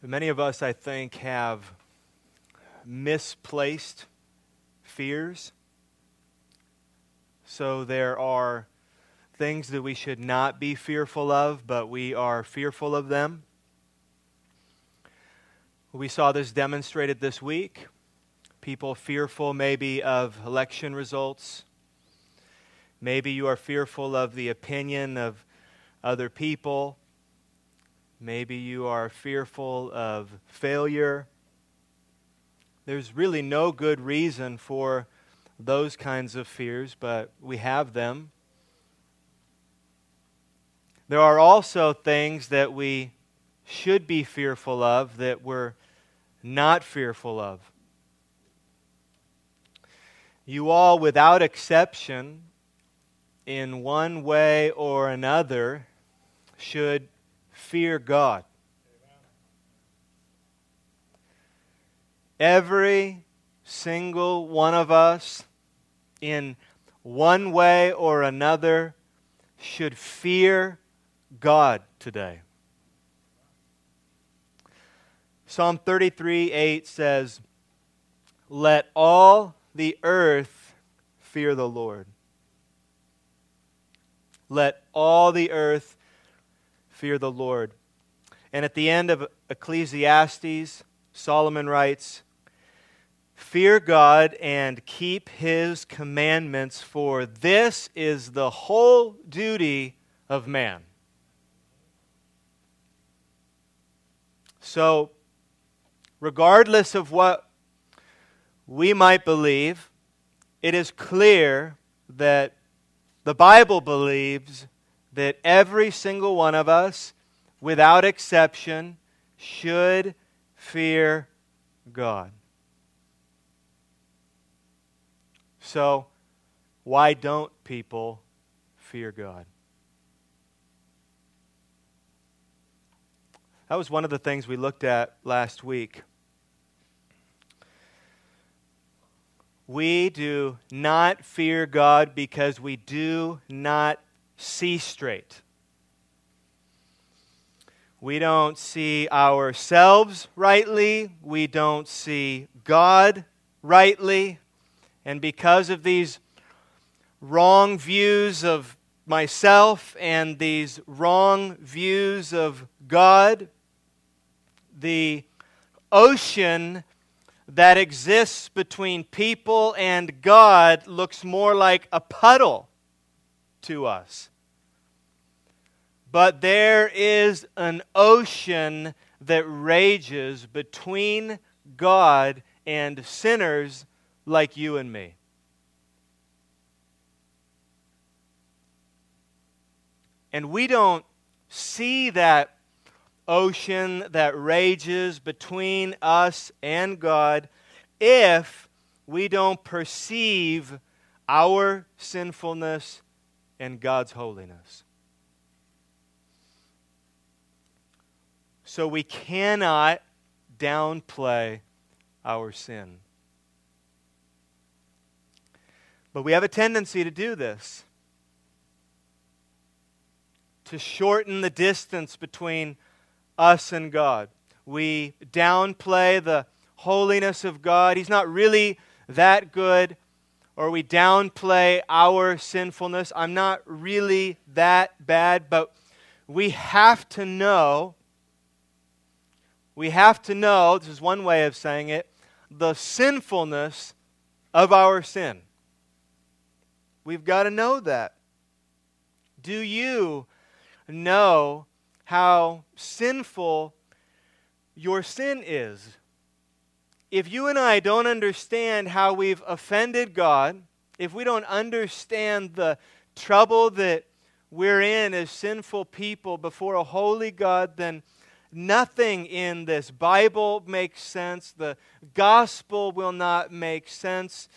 Many of us, I think, have misplaced fears. So there are things that we should not be fearful of, but we are fearful of them. We saw this demonstrated this week. People fearful maybe of election results. Maybe you are fearful of the opinion of other people. Maybe you are fearful of failure. There's really no good reason for those kinds of fears, but we have them. There are also things that we should be fearful of that we're not fearful of. You all, without exception, in one way or another, should fear God. Every single one of us, in one way or another, should fear God today. Psalm 33 8 says, Let all the earth fear the Lord. Let all the earth fear the Lord. And at the end of Ecclesiastes, Solomon writes, Fear God and keep his commandments, for this is the whole duty of man. So, regardless of what we might believe, it is clear that the Bible believes that every single one of us, without exception, should fear God. So, why don't people fear God? That was one of the things we looked at last week. We do not fear God because we do not see straight. We don't see ourselves rightly. We don't see God rightly. And because of these wrong views of myself and these wrong views of God, the ocean that exists between people and God looks more like a puddle to us. But there is an ocean that rages between God and sinners like you and me. And we don't see that ocean that rages between us and God if we don't perceive our sinfulness and God's holiness. So we cannot downplay our sin. But we have a tendency to do this to shorten the distance between us and God. We downplay the holiness of God. He's not really that good. Or we downplay our sinfulness. I'm not really that bad, but we have to know, we have to know, this is one way of saying it, the sinfulness of our sin. We've got to know that. Do you know how sinful your sin is? If you and I don't understand how we've offended God, if we don't understand the trouble that we're in as sinful people before a holy God, then nothing in this Bible makes sense. The gospel will not make sense.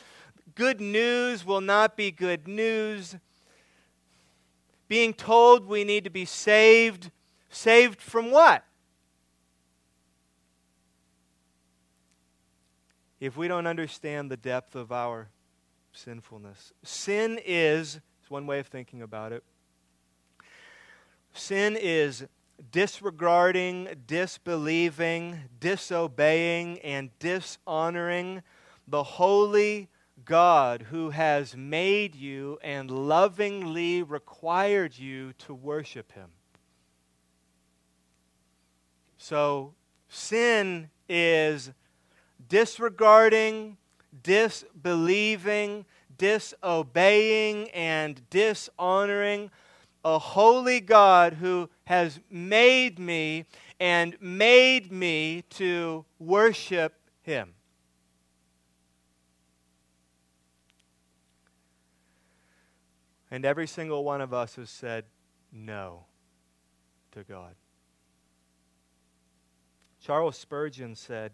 Good news will not be good news. Being told we need to be saved, saved from what? If we don't understand the depth of our sinfulness, sin is, it's one way of thinking about it, sin is disregarding, disbelieving, disobeying, and dishonoring the holy God who has made you and lovingly required you to worship him. So, sin is disregarding, disbelieving, disobeying, and dishonoring a holy God who has made me and made me to worship him. And every single one of us has said no to God. Charles Spurgeon said,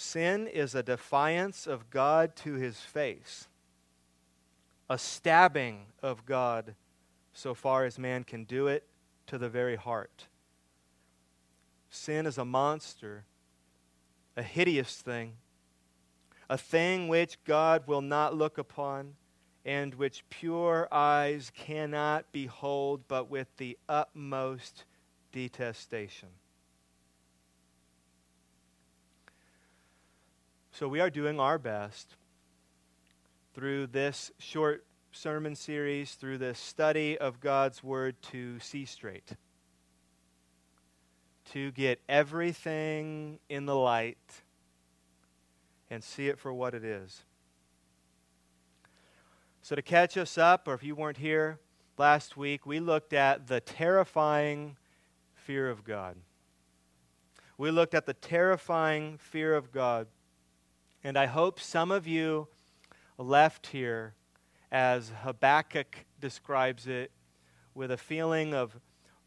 Sin is a defiance of God to his face, a stabbing of God so far as man can do it to the very heart. Sin is a monster, a hideous thing, a thing which God will not look upon and which pure eyes cannot behold but with the utmost detestation. So we are doing our best through this short sermon series, through this study of God's Word to see straight, to get everything in the light and see it for what it is. So, to catch us up, or if you weren't here last week, we looked at the terrifying fear of God. We looked at the terrifying fear of God. And I hope some of you left here, as Habakkuk describes it, with a feeling of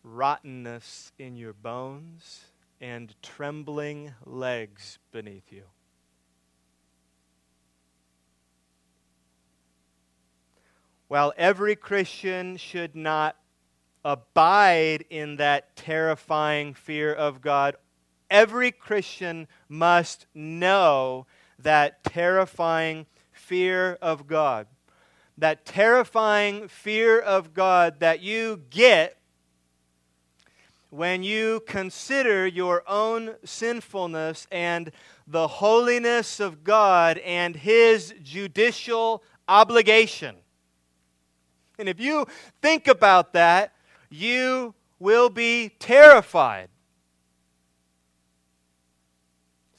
rottenness in your bones and trembling legs beneath you. While every Christian should not abide in that terrifying fear of God, every Christian must know that terrifying fear of God. That terrifying fear of God that you get when you consider your own sinfulness and the holiness of God and His judicial obligation. And if you think about that, you will be terrified.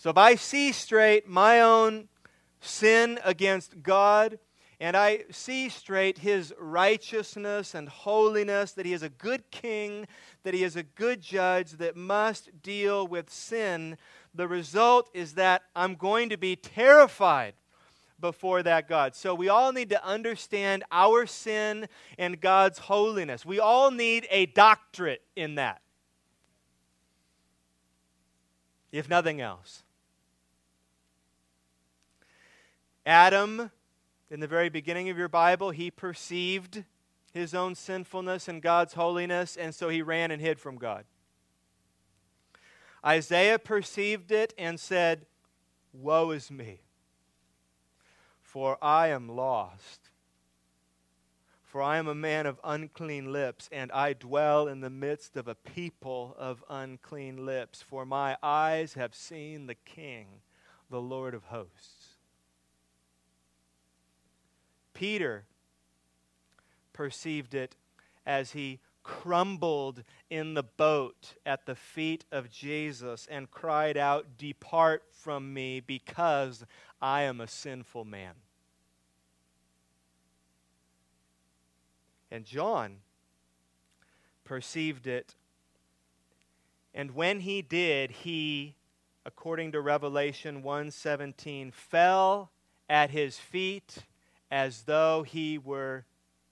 So if I see straight my own sin against God, and I see straight his righteousness and holiness, that he is a good king, that he is a good judge that must deal with sin, the result is that I'm going to be terrified before that God. So we all need to understand our sin and God's holiness. We all need a doctorate in that, if nothing else. Adam, in the very beginning of your Bible, he perceived his own sinfulness and God's holiness, and so he ran and hid from God. Isaiah perceived it and said, Woe is me for I am lost. For I am a man of unclean lips, and I dwell in the midst of a people of unclean lips. For my eyes have seen the King, the Lord of hosts. Peter perceived it as he crumbled in the boat at the feet of Jesus and cried out, Depart from me, because I am a sinful man. And John perceived it. And when he did, he, according to Revelation 1:17, fell at his feet as though he were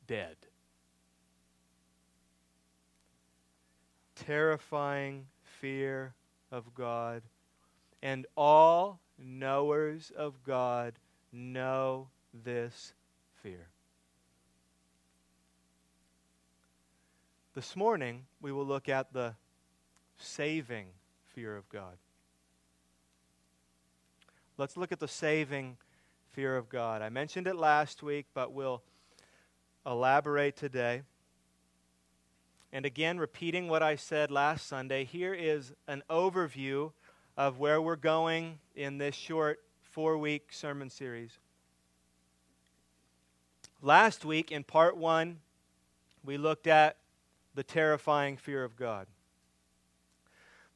dead. Terrifying fear of God. And all knowers of God know this fear. This morning, we will look at the saving fear of God. Let's look at the saving fear of God. I mentioned it last week, but we'll elaborate today. And again, repeating what I said last Sunday, here is an overview of where we're going in this short four week sermon series. Last week, in part one, we looked at the terrifying fear of God.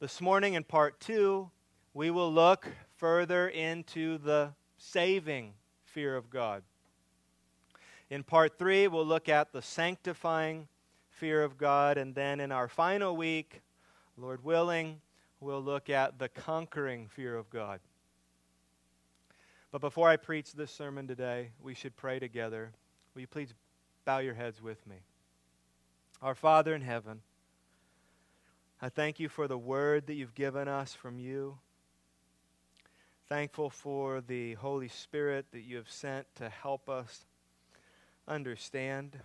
This morning, in part two, we will look further into the saving fear of God. In part three, we'll look at the sanctifying fear of God. And then in our final week, Lord willing, we'll look at the conquering fear of God. But before I preach this sermon today, we should pray together. Will you please bow your heads with me? Our Father in heaven, I thank you for the word that you've given us from you. Thankful for the Holy Spirit that you have sent to help us understand.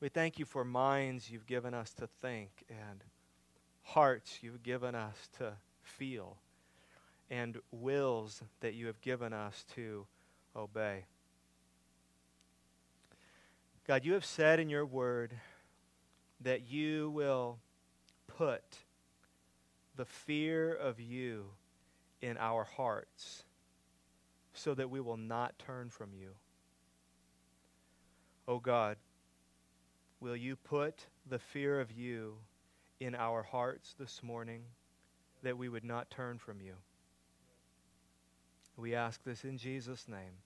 We thank you for minds you've given us to think and hearts you've given us to feel and wills that you have given us to obey. God, you have said in your word that you will put the fear of you in our hearts so that we will not turn from you. O oh God, will you put the fear of you in our hearts this morning that we would not turn from you? We ask this in Jesus' name.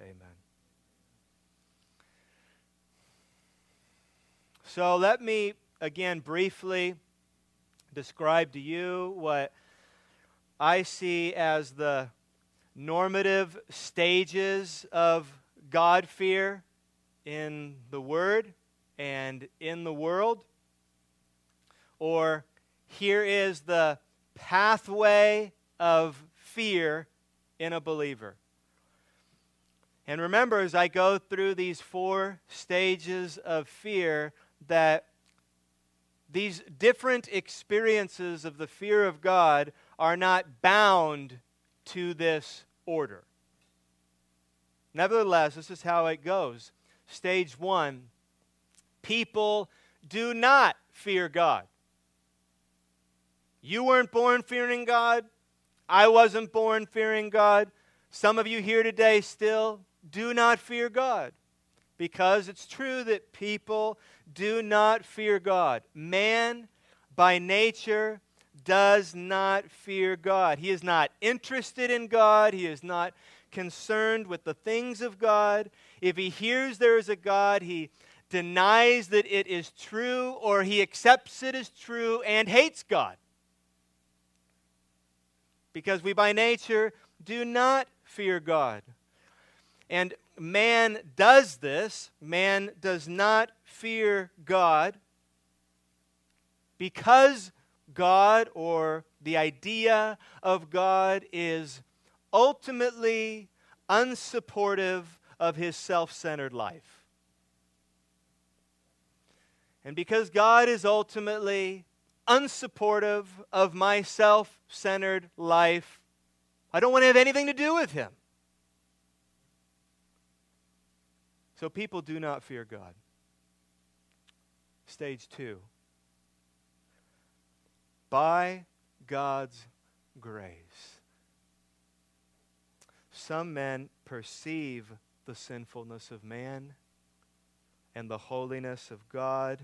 Amen. So let me again briefly describe to you what I see as the normative stages of God fear in the Word and in the world. Or here is the pathway of fear in a believer. And remember, as I go through these four stages of fear, that these different experiences of the fear of God are not bound to this order. Nevertheless, this is how it goes. Stage one people do not fear God. You weren't born fearing God. I wasn't born fearing God. Some of you here today still do not fear God because it's true that people do not fear God. Man, by nature, does not fear God. He is not interested in God. He is not concerned with the things of God. If he hears there is a God, he denies that it is true or he accepts it as true and hates God. Because we, by nature, do not fear God. And man does this, man does not fear God because God or the idea of God is ultimately unsupportive of his self centered life. And because God is ultimately unsupportive of my self centered life, I don't want to have anything to do with him. So people do not fear God. Stage two. By God's grace. Some men perceive the sinfulness of man and the holiness of God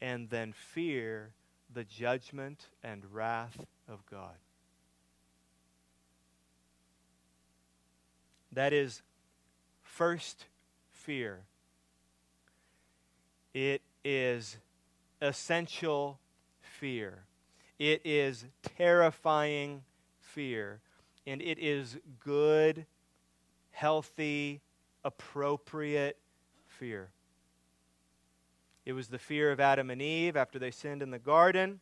and then fear the judgment and wrath of God. That is first fear. It is essential fear. It is terrifying fear. And it is good, healthy, appropriate fear. It was the fear of Adam and Eve after they sinned in the garden.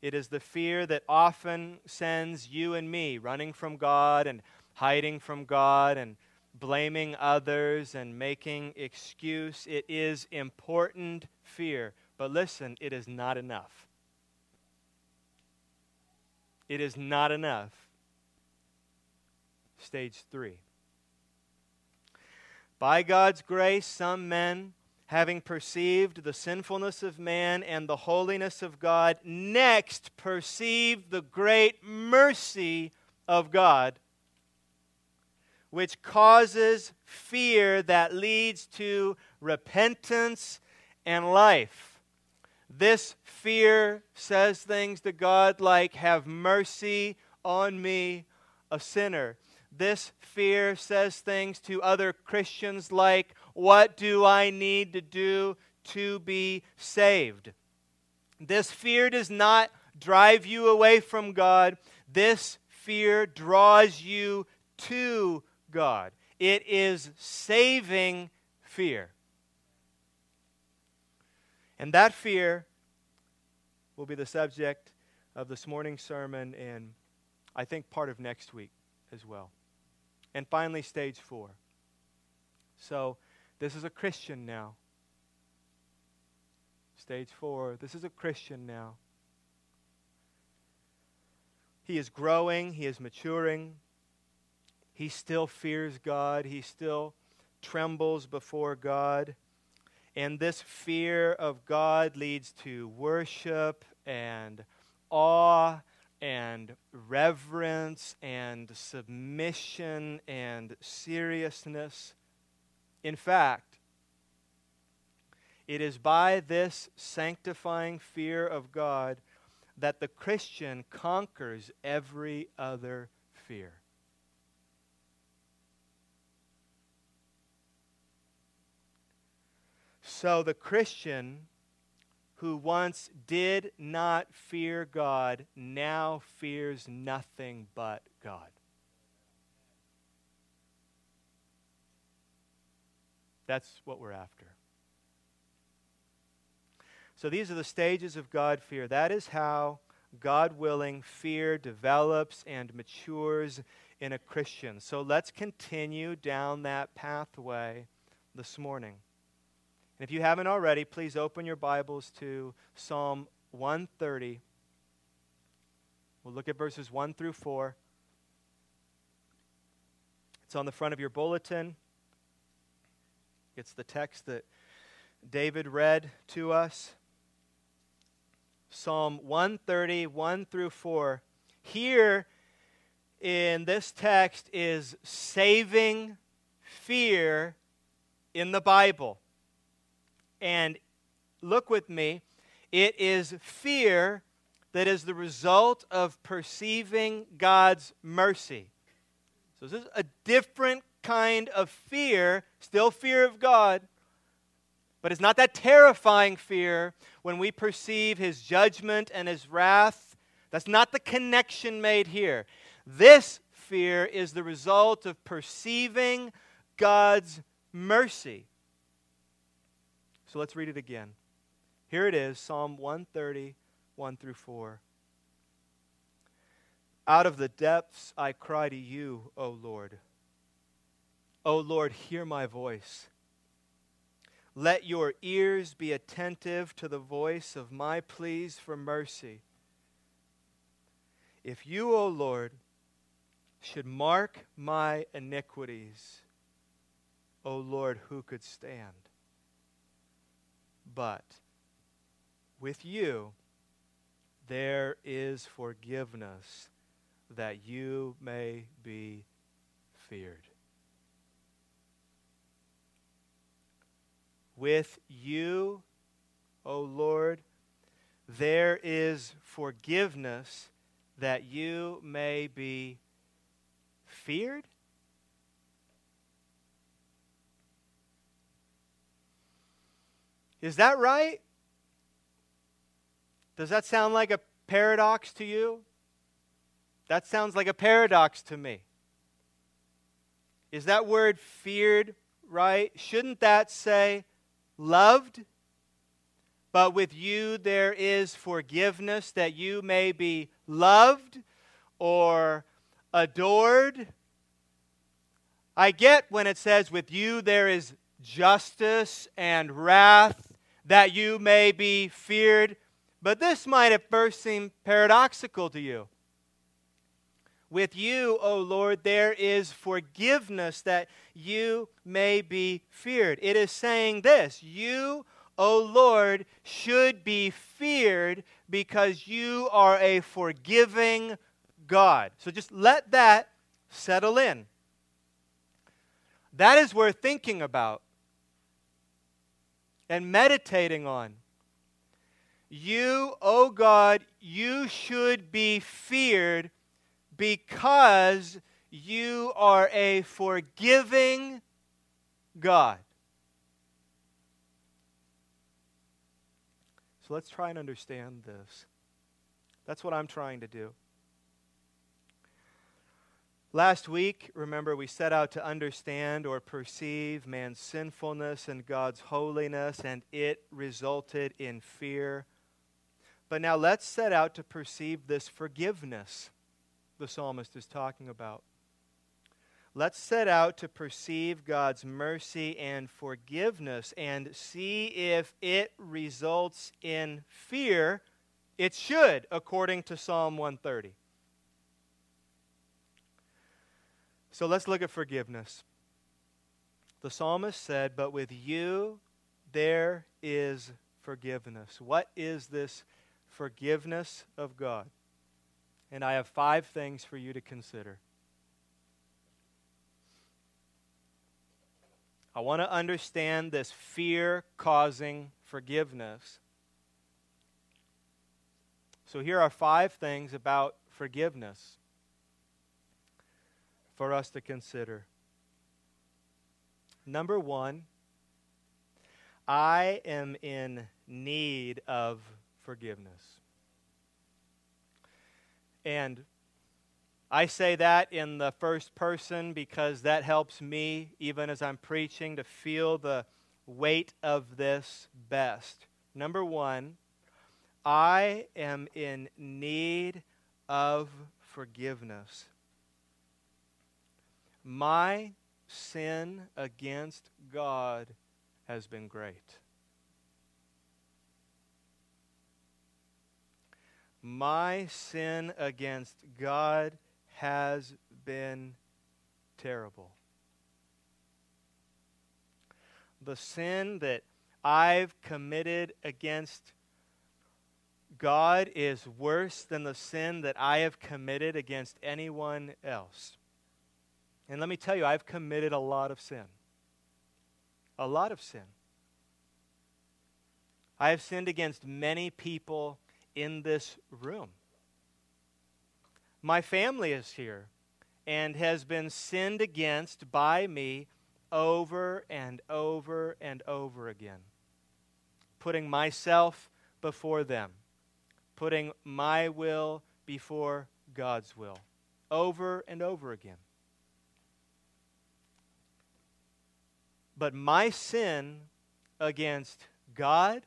It is the fear that often sends you and me running from God and hiding from God and blaming others and making excuse. It is important fear. But listen, it is not enough. It is not enough. Stage three. By God's grace, some men having perceived the sinfulness of man and the holiness of God, next perceive the great mercy of God, which causes fear that leads to repentance and life. This fear says things to God like, Have mercy on me, a sinner. This fear says things to other Christians like, What do I need to do to be saved? This fear does not drive you away from God. This fear draws you to God. It is saving fear. And that fear will be the subject of this morning's sermon and I think part of next week as well. And finally, stage four. So, this is a Christian now. Stage four, this is a Christian now. He is growing, he is maturing. He still fears God, he still trembles before God. And this fear of God leads to worship and awe and reverence and submission and seriousness. In fact, it is by this sanctifying fear of God that the Christian conquers every other fear. So the Christian who once did not fear God now fears nothing but God. That's what we're after. So these are the stages of God fear. That is how God willing fear develops and matures in a Christian. So let's continue down that pathway this morning. And if you haven't already, please open your Bibles to Psalm 130. We'll look at verses 1 through 4. It's on the front of your bulletin. It's the text that David read to us. Psalm 130, 1 through 4. Here in this text is saving fear in the Bible. And look with me, it is fear that is the result of perceiving God's mercy. So this is a different kind of fear, still fear of God, but it's not that terrifying fear when we perceive his judgment and his wrath. That's not the connection made here. This fear is the result of perceiving God's mercy. So let's read it again. Here it is Psalm 130, 1 through 4. Out of the depths I cry to you, O Lord. O Lord, hear my voice. Let your ears be attentive to the voice of my pleas for mercy. If you, O Lord, should mark my iniquities, O Lord, who could stand? But with you, there is forgiveness that you may be feared. With you, O Lord, there is forgiveness that you may be feared. Is that right? Does that sound like a paradox to you? That sounds like a paradox to me. Is that word feared right? Shouldn't that say loved? But with you there is forgiveness that you may be loved or adored. I get when it says, with you there is justice and wrath that you may be feared. But this might at first seem paradoxical to you. With you, O Lord, there is forgiveness that you may be feared. It is saying this You, O Lord, should be feared because you are a forgiving God. So just let that settle in. That is worth thinking about and meditating on. You, O God, you should be feared because you are a forgiving God. So let's try and understand this. That's what I'm trying to do. Last week, remember, we set out to understand or perceive man's sinfulness and God's holiness, and it resulted in fear. But now let's set out to perceive this forgiveness the psalmist is talking about. Let's set out to perceive God's mercy and forgiveness and see if it results in fear. It should, according to Psalm 130. So let's look at forgiveness. The psalmist said, But with you there is forgiveness. What is this forgiveness of God? And I have five things for you to consider. I want to understand this fear causing forgiveness. So, here are five things about forgiveness for us to consider. Number one, I am in need of forgiveness. And I say that in the first person because that helps me, even as I'm preaching, to feel the weight of this best. Number one, I am in need of forgiveness. My sin against God has been great. My sin against God has been terrible. The sin that I've committed against God is worse than the sin that I have committed against anyone else. And let me tell you, I've committed a lot of sin. A lot of sin. I have sinned against many people in this room. My family is here and has been sinned against by me over and over and over again. Putting myself before them, putting my will before God's will, over and over again. But my sin against God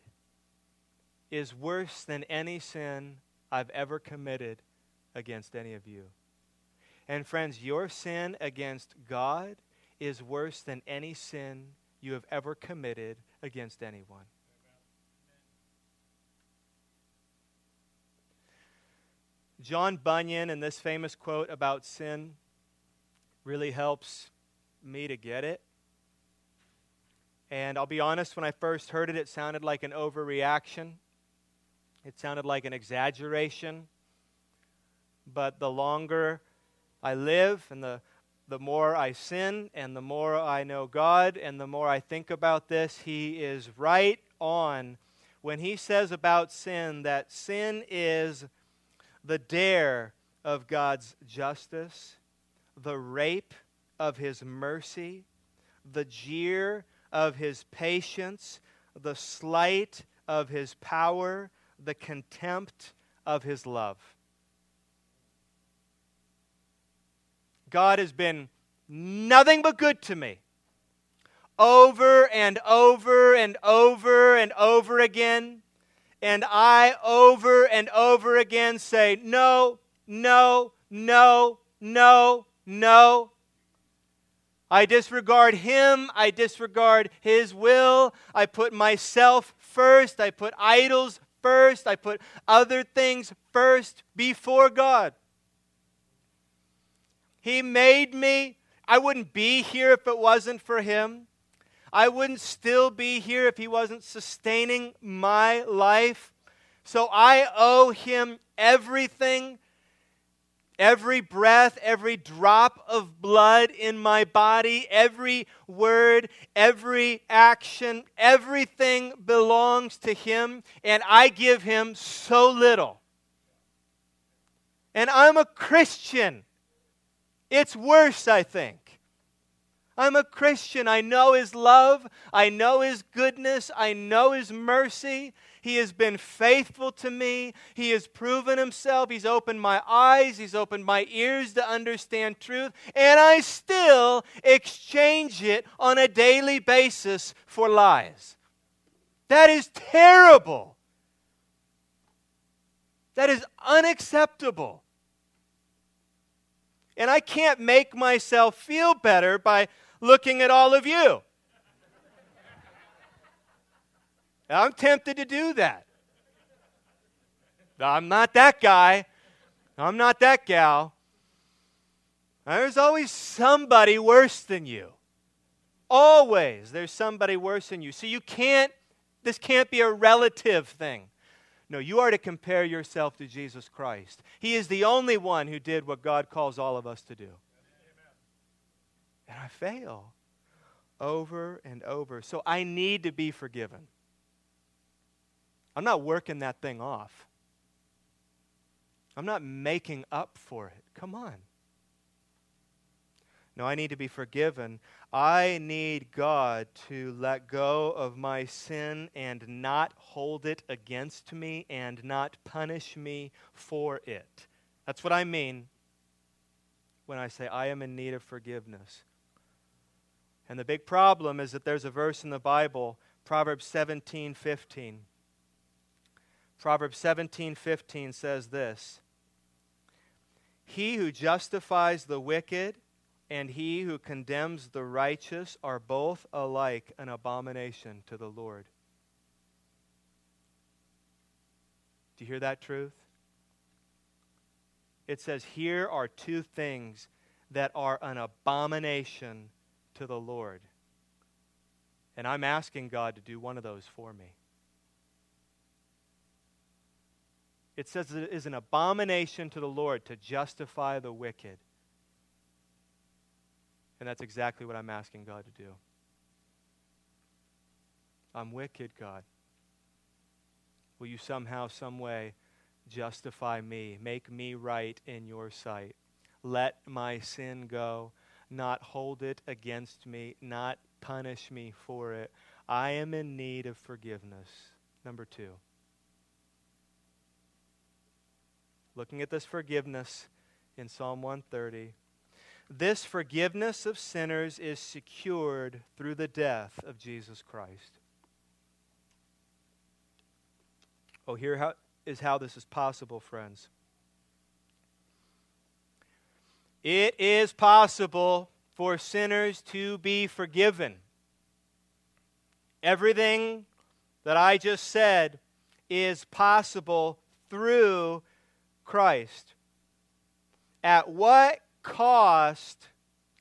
is worse than any sin I've ever committed against any of you. And friends, your sin against God is worse than any sin you have ever committed against anyone. John Bunyan, in this famous quote about sin, really helps me to get it. And I'll be honest, when I first heard it, it sounded like an overreaction. It sounded like an exaggeration. But the longer I live and the, the more I sin and the more I know God and the more I think about this, He is right on when He says about sin that sin is the dare of God's justice, the rape of His mercy, the jeer of his patience, the slight of his power, the contempt of his love. God has been nothing but good to me. Over and over and over and over again. And I, over and over again, say, No, no, no, no, no. I disregard him. I disregard his will. I put myself first. I put idols first. I put other things first before God. He made me. I wouldn't be here if it wasn't for Him. I wouldn't still be here if He wasn't sustaining my life. So I owe Him everything Every breath, every drop of blood in my body, every word, every action, everything belongs to Him, and I give Him so little. And I'm a Christian. It's worse, I think. I'm a Christian. I know His love. I know His goodness. I know His mercy. He has been faithful to me. He has proven himself. He's opened my eyes. He's opened my ears to understand truth. And I still exchange it on a daily basis for lies. That is terrible. That is unacceptable. And I can't make myself feel better by looking at all of you. I'm tempted to do that. I'm not that guy. I'm not that gal. There's always somebody worse than you. Always there's somebody worse than you. So you can't, this can't be a relative thing. No, you are to compare yourself to Jesus Christ. He is the only one who did what God calls all of us to do. And I fail over and over. So I need to be forgiven. I'm not working that thing off. I'm not making up for it. Come on. No, I need to be forgiven. I need God to let go of my sin and not hold it against me and not punish me for it. That's what I mean when I say I am in need of forgiveness. And the big problem is that there's a verse in the Bible, Proverbs 17 15. Proverbs 17 15 says this He who justifies the wicked and he who condemns the righteous are both alike an abomination to the Lord. Do you hear that truth? It says, Here are two things that are an abomination to the Lord. And I'm asking God to do one of those for me. it says it is an abomination to the Lord to justify the wicked. And that's exactly what I'm asking God to do. I'm wicked, God. Will you somehow, some way, justify me, make me right in your sight? Let my sin go, not hold it against me, not punish me for it. I am in need of forgiveness. Number two. looking at this forgiveness in Psalm 130. This forgiveness of sinners is secured through the death of Jesus Christ. Oh, here how, is how this is possible, friends. It is possible for sinners to be forgiven. Everything that I just said is possible through Christ. At what cost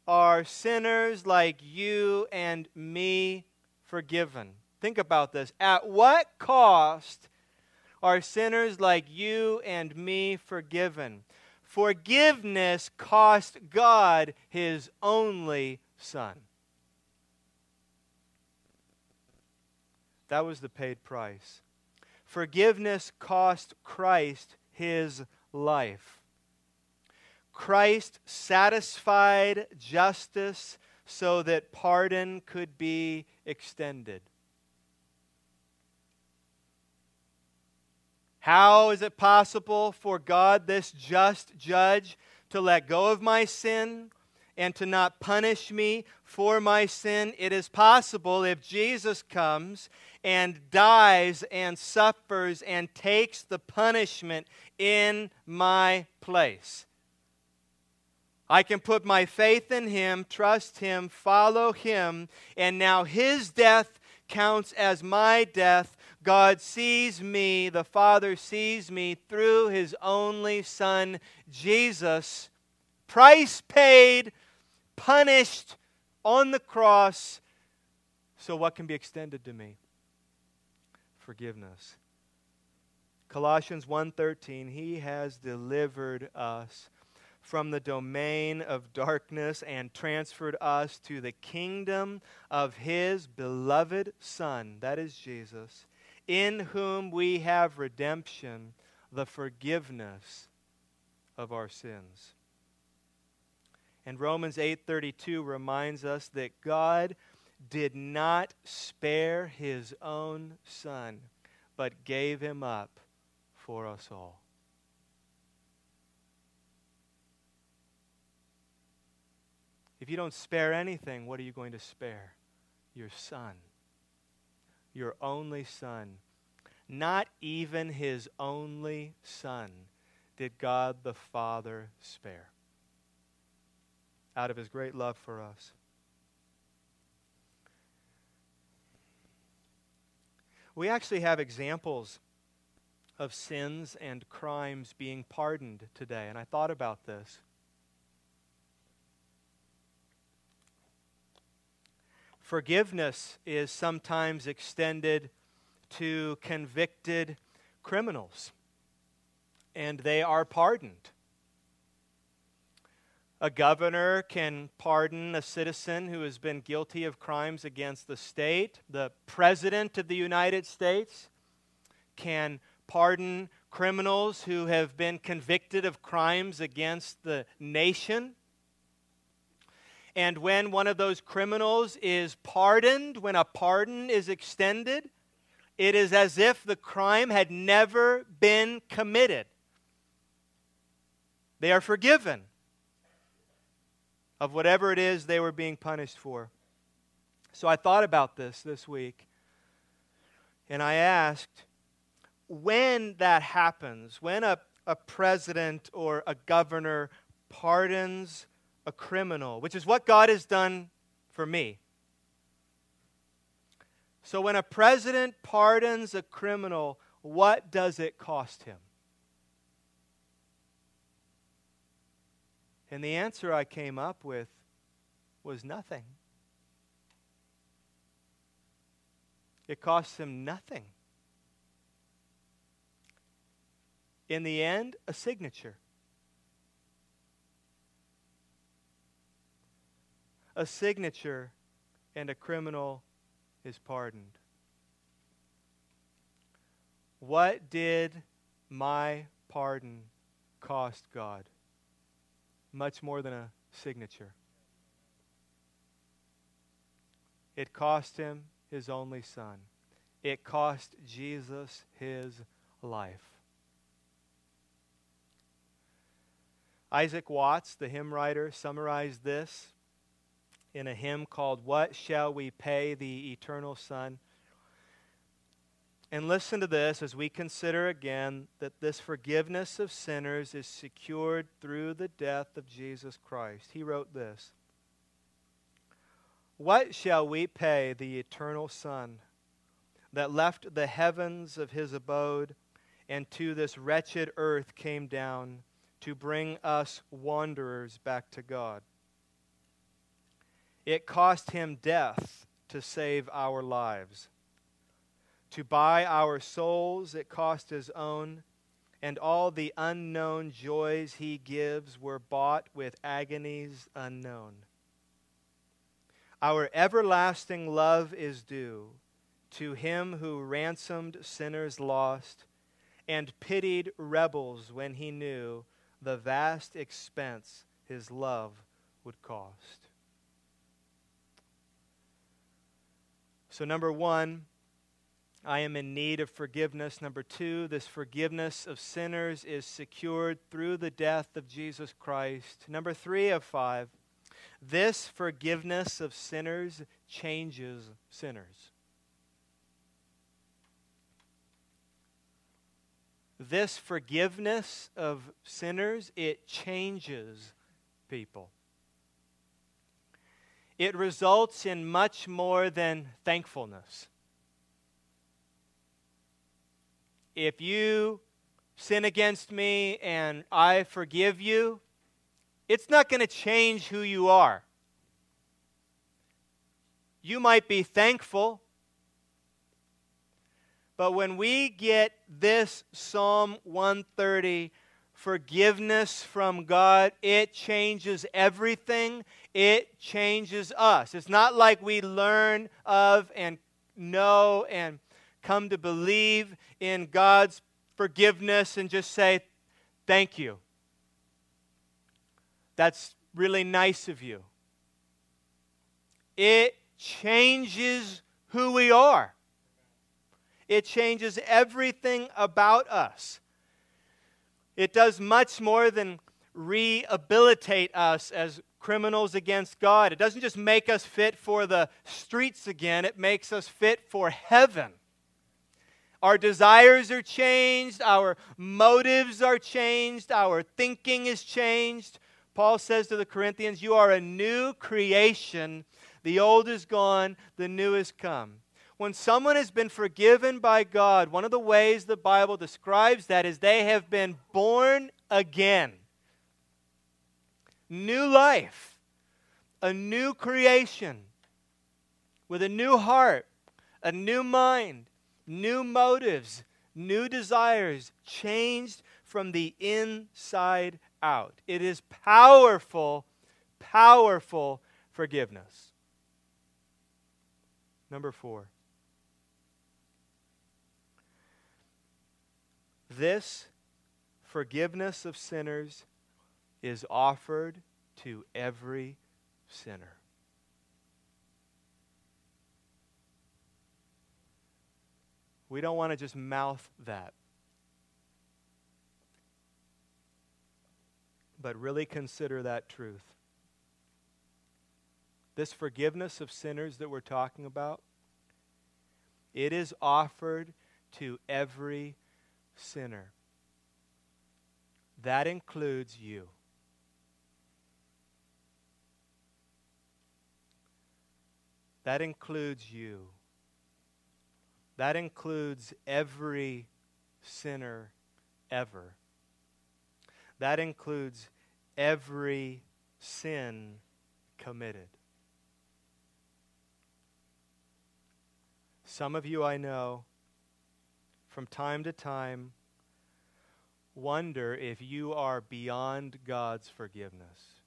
are sinners like you and me forgiven? Think about this. At what cost are sinners like you and me forgiven? Forgiveness cost God his only Son. That was the paid price. Forgiveness cost Christ his life. Christ satisfied justice so that pardon could be extended. How is it possible for God, this just judge, to let go of my sin and to not punish me for my sin? It is possible if Jesus comes and dies and suffers and takes the punishment in my place. I can put my faith in Him, trust Him, follow Him, and now His death counts as my death. God sees me, the Father sees me through His only Son, Jesus, price paid, punished on the cross. So, what can be extended to me? Forgiveness. Colossians 1:13 He has delivered us from the domain of darkness and transferred us to the kingdom of his beloved son that is Jesus in whom we have redemption the forgiveness of our sins and Romans 8:32 reminds us that God did not spare his own son but gave him up for us all. If you don't spare anything, what are you going to spare? Your son. Your only son. Not even his only son did God the Father spare out of his great love for us. We actually have examples of sins and crimes being pardoned today, and I thought about this. Forgiveness is sometimes extended to convicted criminals, and they are pardoned. A governor can pardon a citizen who has been guilty of crimes against the state. The president of the United States can pardon criminals who have been convicted of crimes against the nation. And when one of those criminals is pardoned, when a pardon is extended, it is as if the crime had never been committed. They are forgiven of whatever it is they were being punished for. So I thought about this this week, and I asked when that happens, when a, a president or a governor pardons a criminal, which is what God has done for me. So, when a president pardons a criminal, what does it cost him? And the answer I came up with was nothing. It costs him nothing. In the end, a signature. A signature, and a criminal is pardoned. What did my pardon cost God? Much more than a signature. It cost him his only son. It cost Jesus his life. Isaac Watts, the hymn writer, summarized this in a hymn called What Shall We Pay the Eternal Son? And listen to this as we consider again that this forgiveness of sinners is secured through the death of Jesus Christ. He wrote this What shall we pay the eternal Son that left the heavens of his abode and to this wretched earth came down to bring us wanderers back to God? It cost him death to save our lives. To buy our souls, it cost his own, and all the unknown joys he gives were bought with agonies unknown. Our everlasting love is due to him who ransomed sinners lost and pitied rebels when he knew the vast expense his love would cost. So, number one, I am in need of forgiveness. Number two, this forgiveness of sinners is secured through the death of Jesus Christ. Number three of five, this forgiveness of sinners changes sinners. This forgiveness of sinners, it changes people it results in much more than thankfulness. If you sin against me and I forgive you, it's not going to change who you are. You might be thankful, but when we get this Psalm 130, forgiveness from God, it changes everything. It changes us. It's not like we learn of and know and come to believe in God's forgiveness and just say, Thank you. That's really nice of you. It changes who we are, it changes everything about us. It does much more than rehabilitate us as criminals against God. It doesn't just make us fit for the streets again, it makes us fit for heaven. Our desires are changed, our motives are changed, our thinking is changed. Paul says to the Corinthians, You are a new creation. The old is gone, the new has come. When someone has been forgiven by God, one of the ways the Bible describes that is they have been born again. New life, a new creation, with a new heart, a new mind, new motives, new desires, changed from the inside out. It is powerful, powerful forgiveness. Number four. This forgiveness of sinners is offered to every sinner. We don't want to just mouth that. But really consider that truth. This forgiveness of sinners that we're talking about, it is offered to every sinner. That includes you. That includes you. That includes every sinner ever. That includes every sin committed. Some of you I know from time to time wonder if you are beyond God's forgiveness.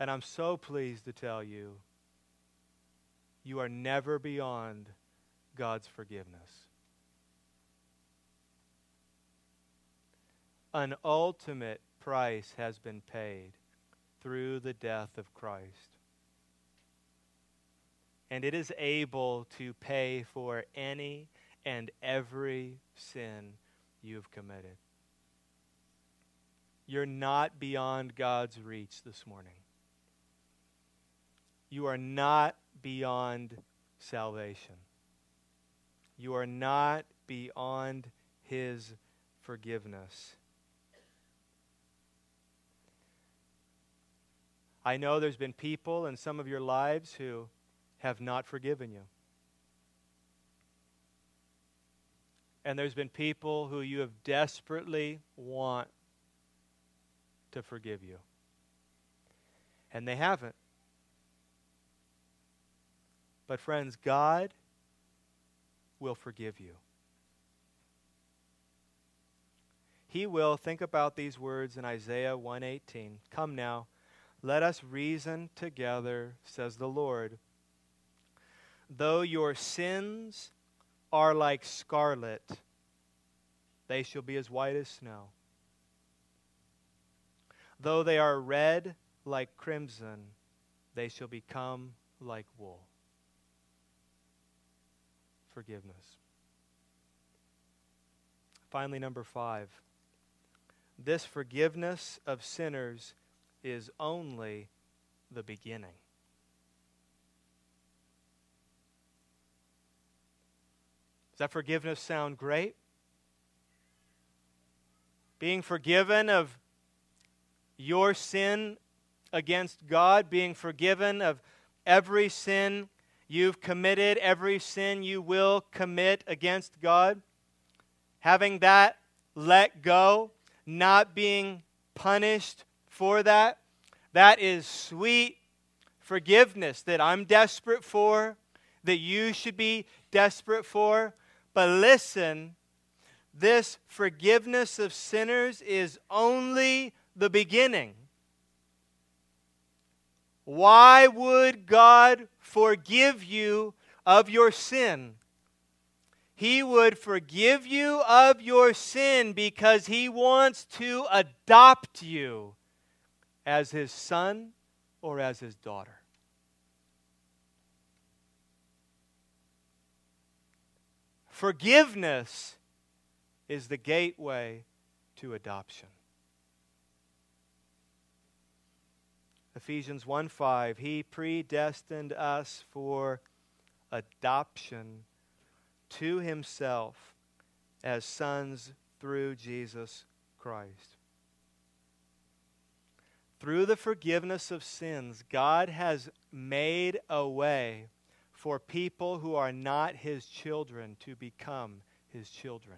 And I'm so pleased to tell you, you are never beyond God's forgiveness. An ultimate price has been paid through the death of Christ and it is able to pay for any and every sin you've committed. You're not beyond God's reach this morning. You are not beyond salvation. You are not beyond His forgiveness. I know there's been people in some of your lives who have not forgiven you. And there's been people who you have desperately want to forgive you. And they haven't. But friends, God will forgive you. He will think about these words in Isaiah 118. Come now, let us reason together, says the Lord. Though your sins are like scarlet, they shall be as white as snow. Though they are red like crimson, they shall become like wool. Forgiveness. Finally, number five. This forgiveness of sinners is only the beginning. Does that forgiveness sound great? Being forgiven of your sin against God, being forgiven of every sin you've committed, every sin you will commit against God, having that let go, not being punished for that. That is sweet forgiveness that I'm desperate for, that you should be desperate for. But listen, this forgiveness of sinners is only the beginning. Why would God forgive you of your sin? He would forgive you of your sin because He wants to adopt you as His son or as His daughter. Forgiveness is the gateway to adoption. Ephesians 1 5, He predestined us for adoption to Himself as sons through Jesus Christ. Through the forgiveness of sins, God has made a way for people who are not His children to become His children.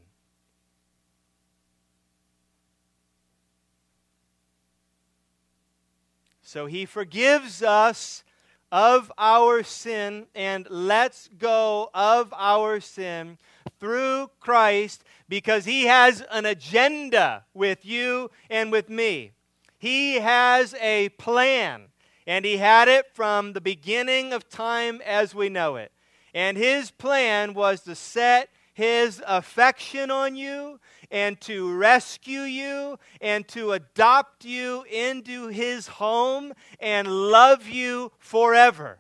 So he forgives us of our sin and lets go of our sin through Christ because he has an agenda with you and with me. He has a plan, and he had it from the beginning of time as we know it. And his plan was to set his affection on you and to rescue you and to adopt you into his home and love you forever.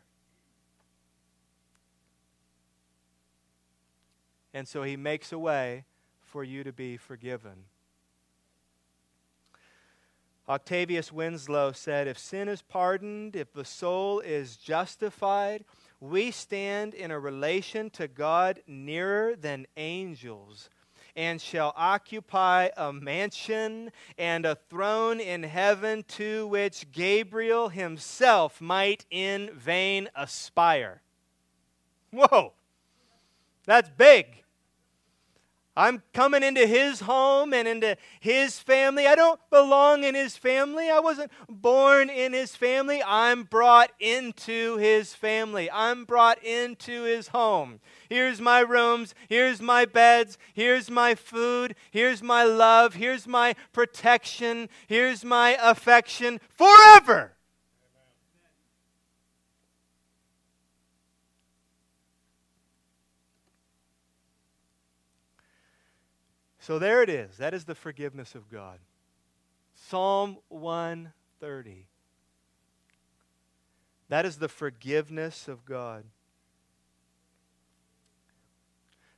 And so he makes a way for you to be forgiven. Octavius Winslow said If sin is pardoned, if the soul is justified, we stand in a relation to God nearer than angels and shall occupy a mansion and a throne in heaven to which Gabriel himself might in vain aspire. Whoa, that's big. I'm coming into his home and into his family. I don't belong in his family. I wasn't born in his family. I'm brought into his family. I'm brought into his home. Here's my rooms. Here's my beds. Here's my food. Here's my love. Here's my protection. Here's my affection forever. So there it is. That is the forgiveness of God. Psalm 130. That is the forgiveness of God.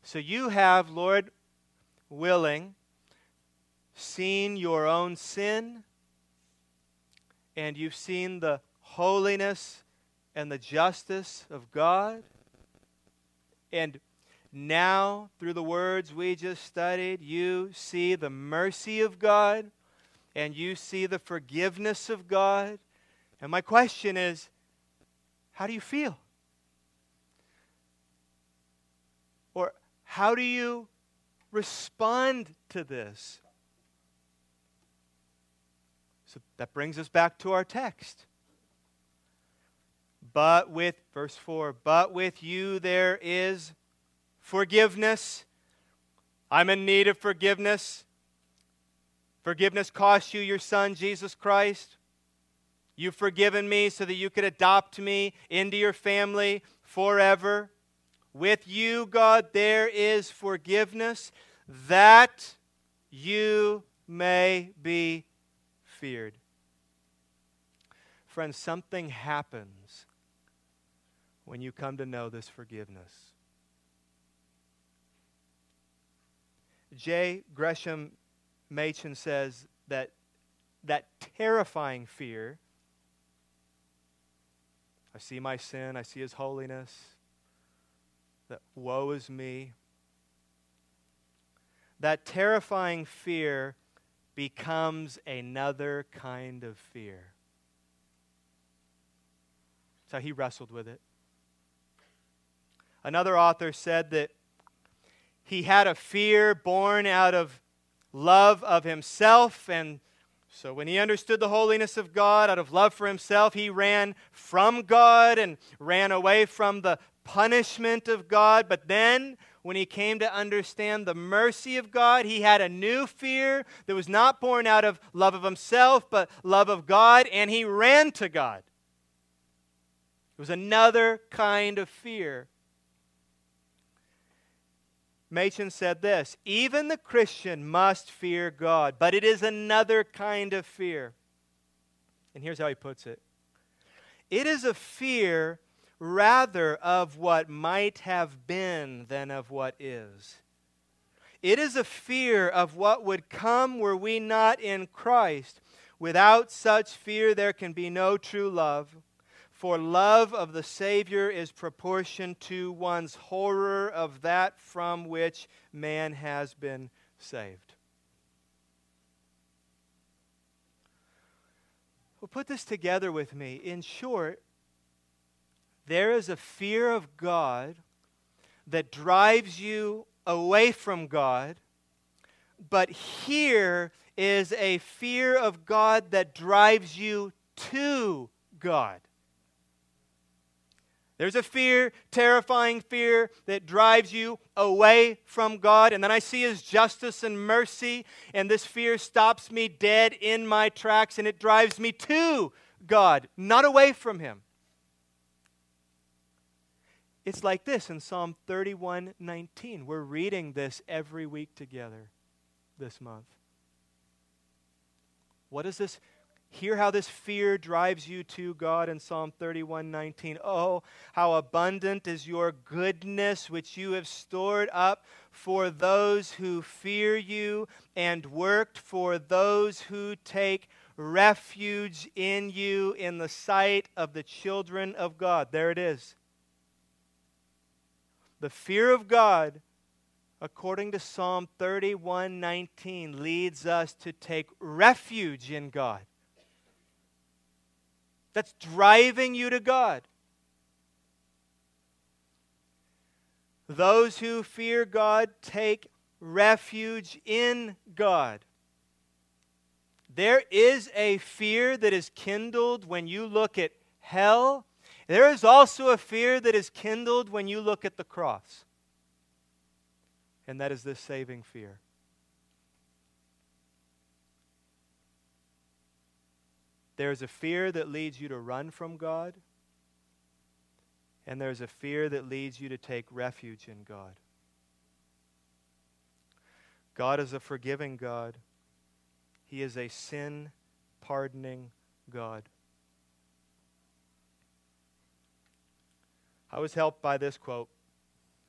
So you have, Lord willing, seen your own sin, and you've seen the holiness and the justice of God. And now, through the words we just studied, you see the mercy of God and you see the forgiveness of God. And my question is how do you feel? Or how do you respond to this? So that brings us back to our text. But with, verse 4, but with you there is forgiveness. I'm in need of forgiveness. Forgiveness cost you your son, Jesus Christ. You've forgiven me so that you could adopt me into your family forever. With you, God, there is forgiveness that you may be feared. Friends, something happens when you come to know this forgiveness. J. Gresham Machen says that that terrifying fear I see my sin, I see his holiness, that woe is me. That terrifying fear becomes another kind of fear. How he wrestled with it. Another author said that he had a fear born out of love of himself. And so when he understood the holiness of God out of love for himself, he ran from God and ran away from the punishment of God. But then when he came to understand the mercy of God, he had a new fear that was not born out of love of himself, but love of God, and he ran to God. It was another kind of fear. Machen said this Even the Christian must fear God, but it is another kind of fear. And here's how he puts it it is a fear rather of what might have been than of what is. It is a fear of what would come were we not in Christ. Without such fear, there can be no true love. For love of the Savior is proportioned to one's horror of that from which man has been saved. Well, put this together with me. In short, there is a fear of God that drives you away from God, but here is a fear of God that drives you to God. There's a fear, terrifying fear, that drives you away from God. And then I see His justice and mercy, and this fear stops me dead in my tracks, and it drives me to God, not away from Him. It's like this in Psalm 31 19. We're reading this every week together this month. What does this Hear how this fear drives you to God in Psalm 31:19. Oh, how abundant is your goodness, which you have stored up for those who fear you and worked for those who take refuge in you in the sight of the children of God. There it is. The fear of God according to Psalm 31:19 leads us to take refuge in God that's driving you to God. Those who fear God take refuge in God. There is a fear that is kindled when you look at hell. There is also a fear that is kindled when you look at the cross. And that is this saving fear. There's a fear that leads you to run from God, and there's a fear that leads you to take refuge in God. God is a forgiving God, He is a sin pardoning God. I was helped by this quote,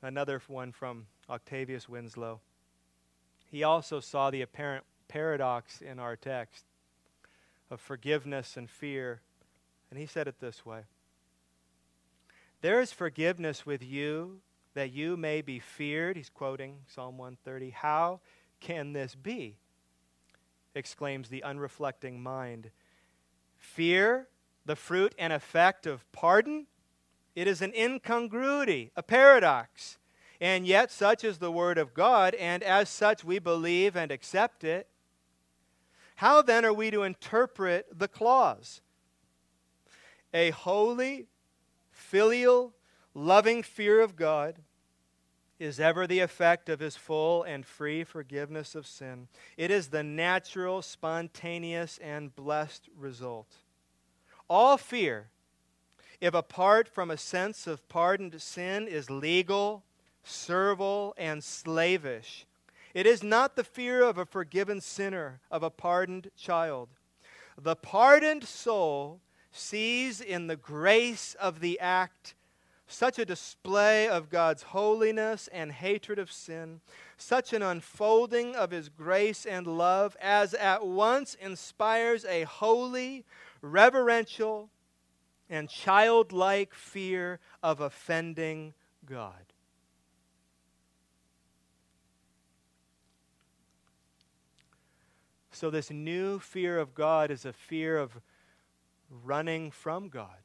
another one from Octavius Winslow. He also saw the apparent paradox in our text of forgiveness and fear. And he said it this way There is forgiveness with you that you may be feared. He's quoting Psalm 130. How can this be? exclaims the unreflecting mind. Fear, the fruit and effect of pardon? It is an incongruity, a paradox. And yet, such is the Word of God, and as such we believe and accept it. How then are we to interpret the clause? A holy, filial, loving fear of God is ever the effect of his full and free forgiveness of sin. It is the natural, spontaneous, and blessed result. All fear, if apart from a sense of pardoned sin, is legal, servile, and slavish, it is not the fear of a forgiven sinner, of a pardoned child. The pardoned soul sees in the grace of the act such a display of God's holiness and hatred of sin, such an unfolding of His grace and love as at once inspires a holy, reverential, and childlike fear of offending God. So, this new fear of God is a fear of running from God.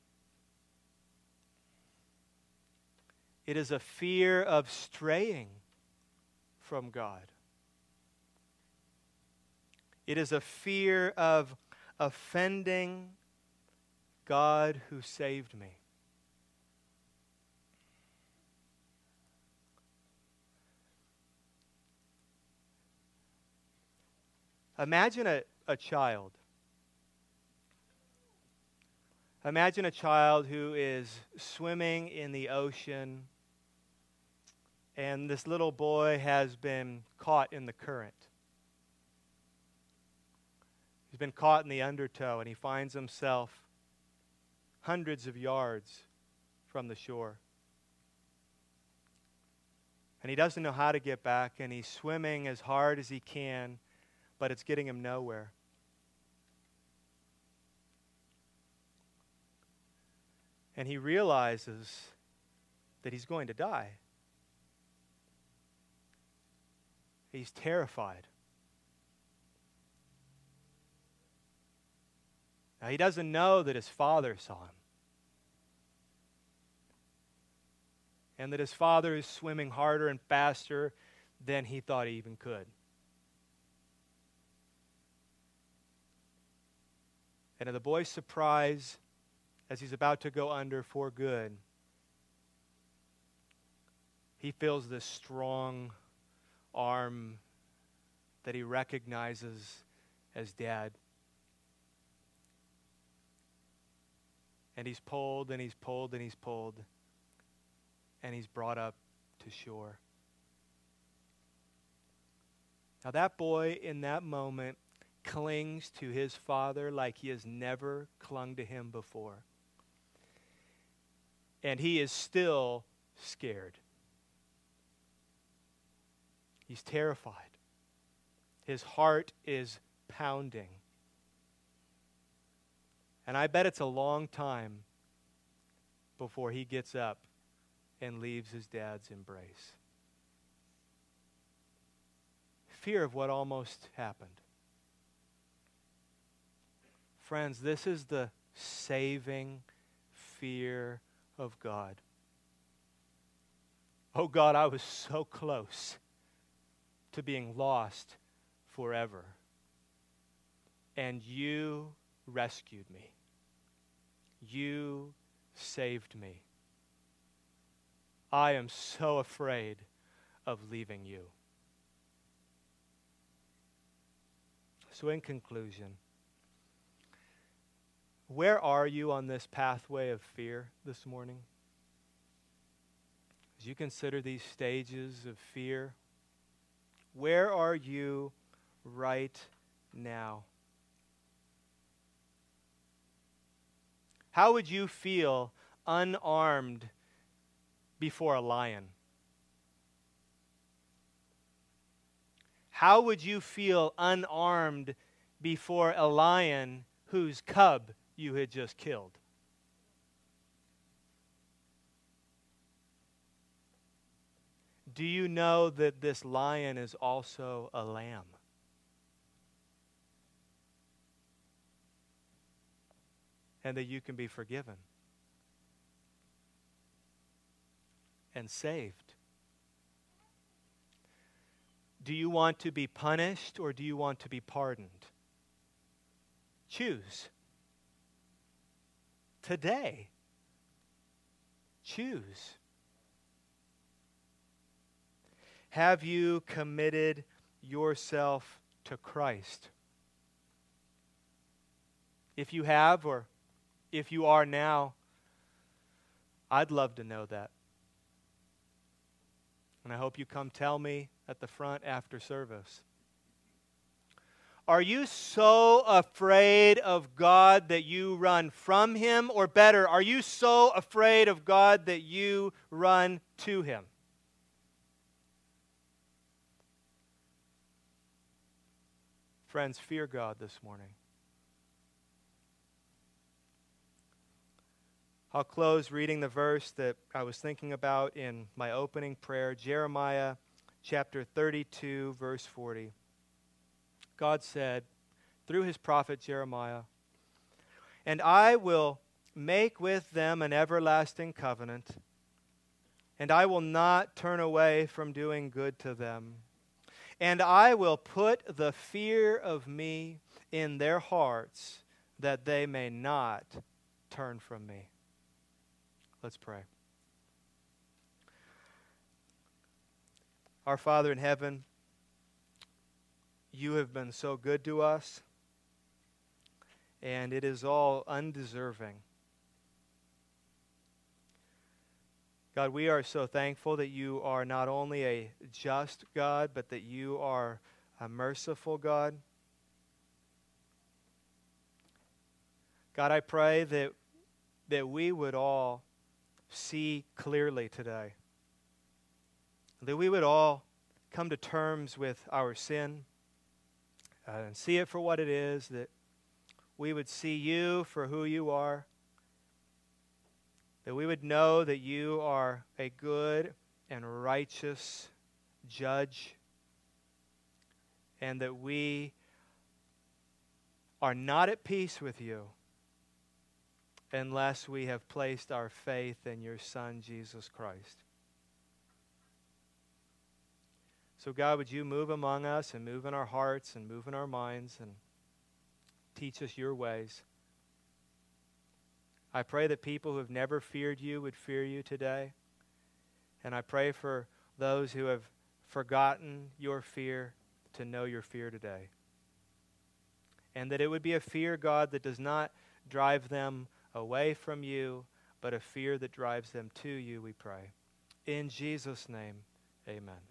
It is a fear of straying from God. It is a fear of offending God who saved me. Imagine a, a child. Imagine a child who is swimming in the ocean, and this little boy has been caught in the current. He's been caught in the undertow, and he finds himself hundreds of yards from the shore. And he doesn't know how to get back, and he's swimming as hard as he can but it's getting him nowhere. And he realizes that he's going to die. He's terrified. Now, he doesn't know that his father saw him. And that his father is swimming harder and faster than he thought he even could. And to the boy's surprise, as he's about to go under for good, he feels this strong arm that he recognizes as dad. And he's pulled and he's pulled and he's pulled, and he's brought up to shore. Now, that boy in that moment clings to his father like he has never clung to him before. And he is still scared. He's terrified. His heart is pounding. And I bet it's a long time before he gets up and leaves his dad's embrace. Fear of what almost happened. Friends, this is the saving fear of God. Oh God, I was so close to being lost forever. And you rescued me. You saved me. I am so afraid of leaving you. So, in conclusion, where are you on this pathway of fear this morning? As you consider these stages of fear, where are you right now? How would you feel unarmed before a lion? How would you feel unarmed before a lion whose cub you had just killed. Do you know that this lion is also a lamb? And that you can be forgiven and saved? Do you want to be punished or do you want to be pardoned? Choose today. Choose. Have you committed yourself to Christ? If you have, or if you are now, I'd love to know that. And I hope you come tell me at the front after service. Are you so afraid of God that you run from Him? Or better, are you so afraid of God that you run to Him? Friends, fear God this morning. I'll close reading the verse that I was thinking about in my opening prayer Jeremiah chapter 32, verse 40. God said through his prophet Jeremiah, And I will make with them an everlasting covenant, and I will not turn away from doing good to them. And I will put the fear of me in their hearts that they may not turn from me. Let's pray. Our Father in heaven, you have been so good to us, and it is all undeserving. God, we are so thankful that you are not only a just God, but that you are a merciful God. God, I pray that, that we would all see clearly today, that we would all come to terms with our sin uh, and see it for what it is, that we would see you for who you are that we would know that you are a good and righteous judge, and that we are not at peace with you unless we have placed our faith in your Son, Jesus Christ. So, God, would you move among us and move in our hearts and move in our minds and teach us your ways? I pray that people who have never feared you would fear you today. And I pray for those who have forgotten your fear to know your fear today. And that it would be a fear, God, that does not drive them away from you, but a fear that drives them to you, we pray. In Jesus' name, amen.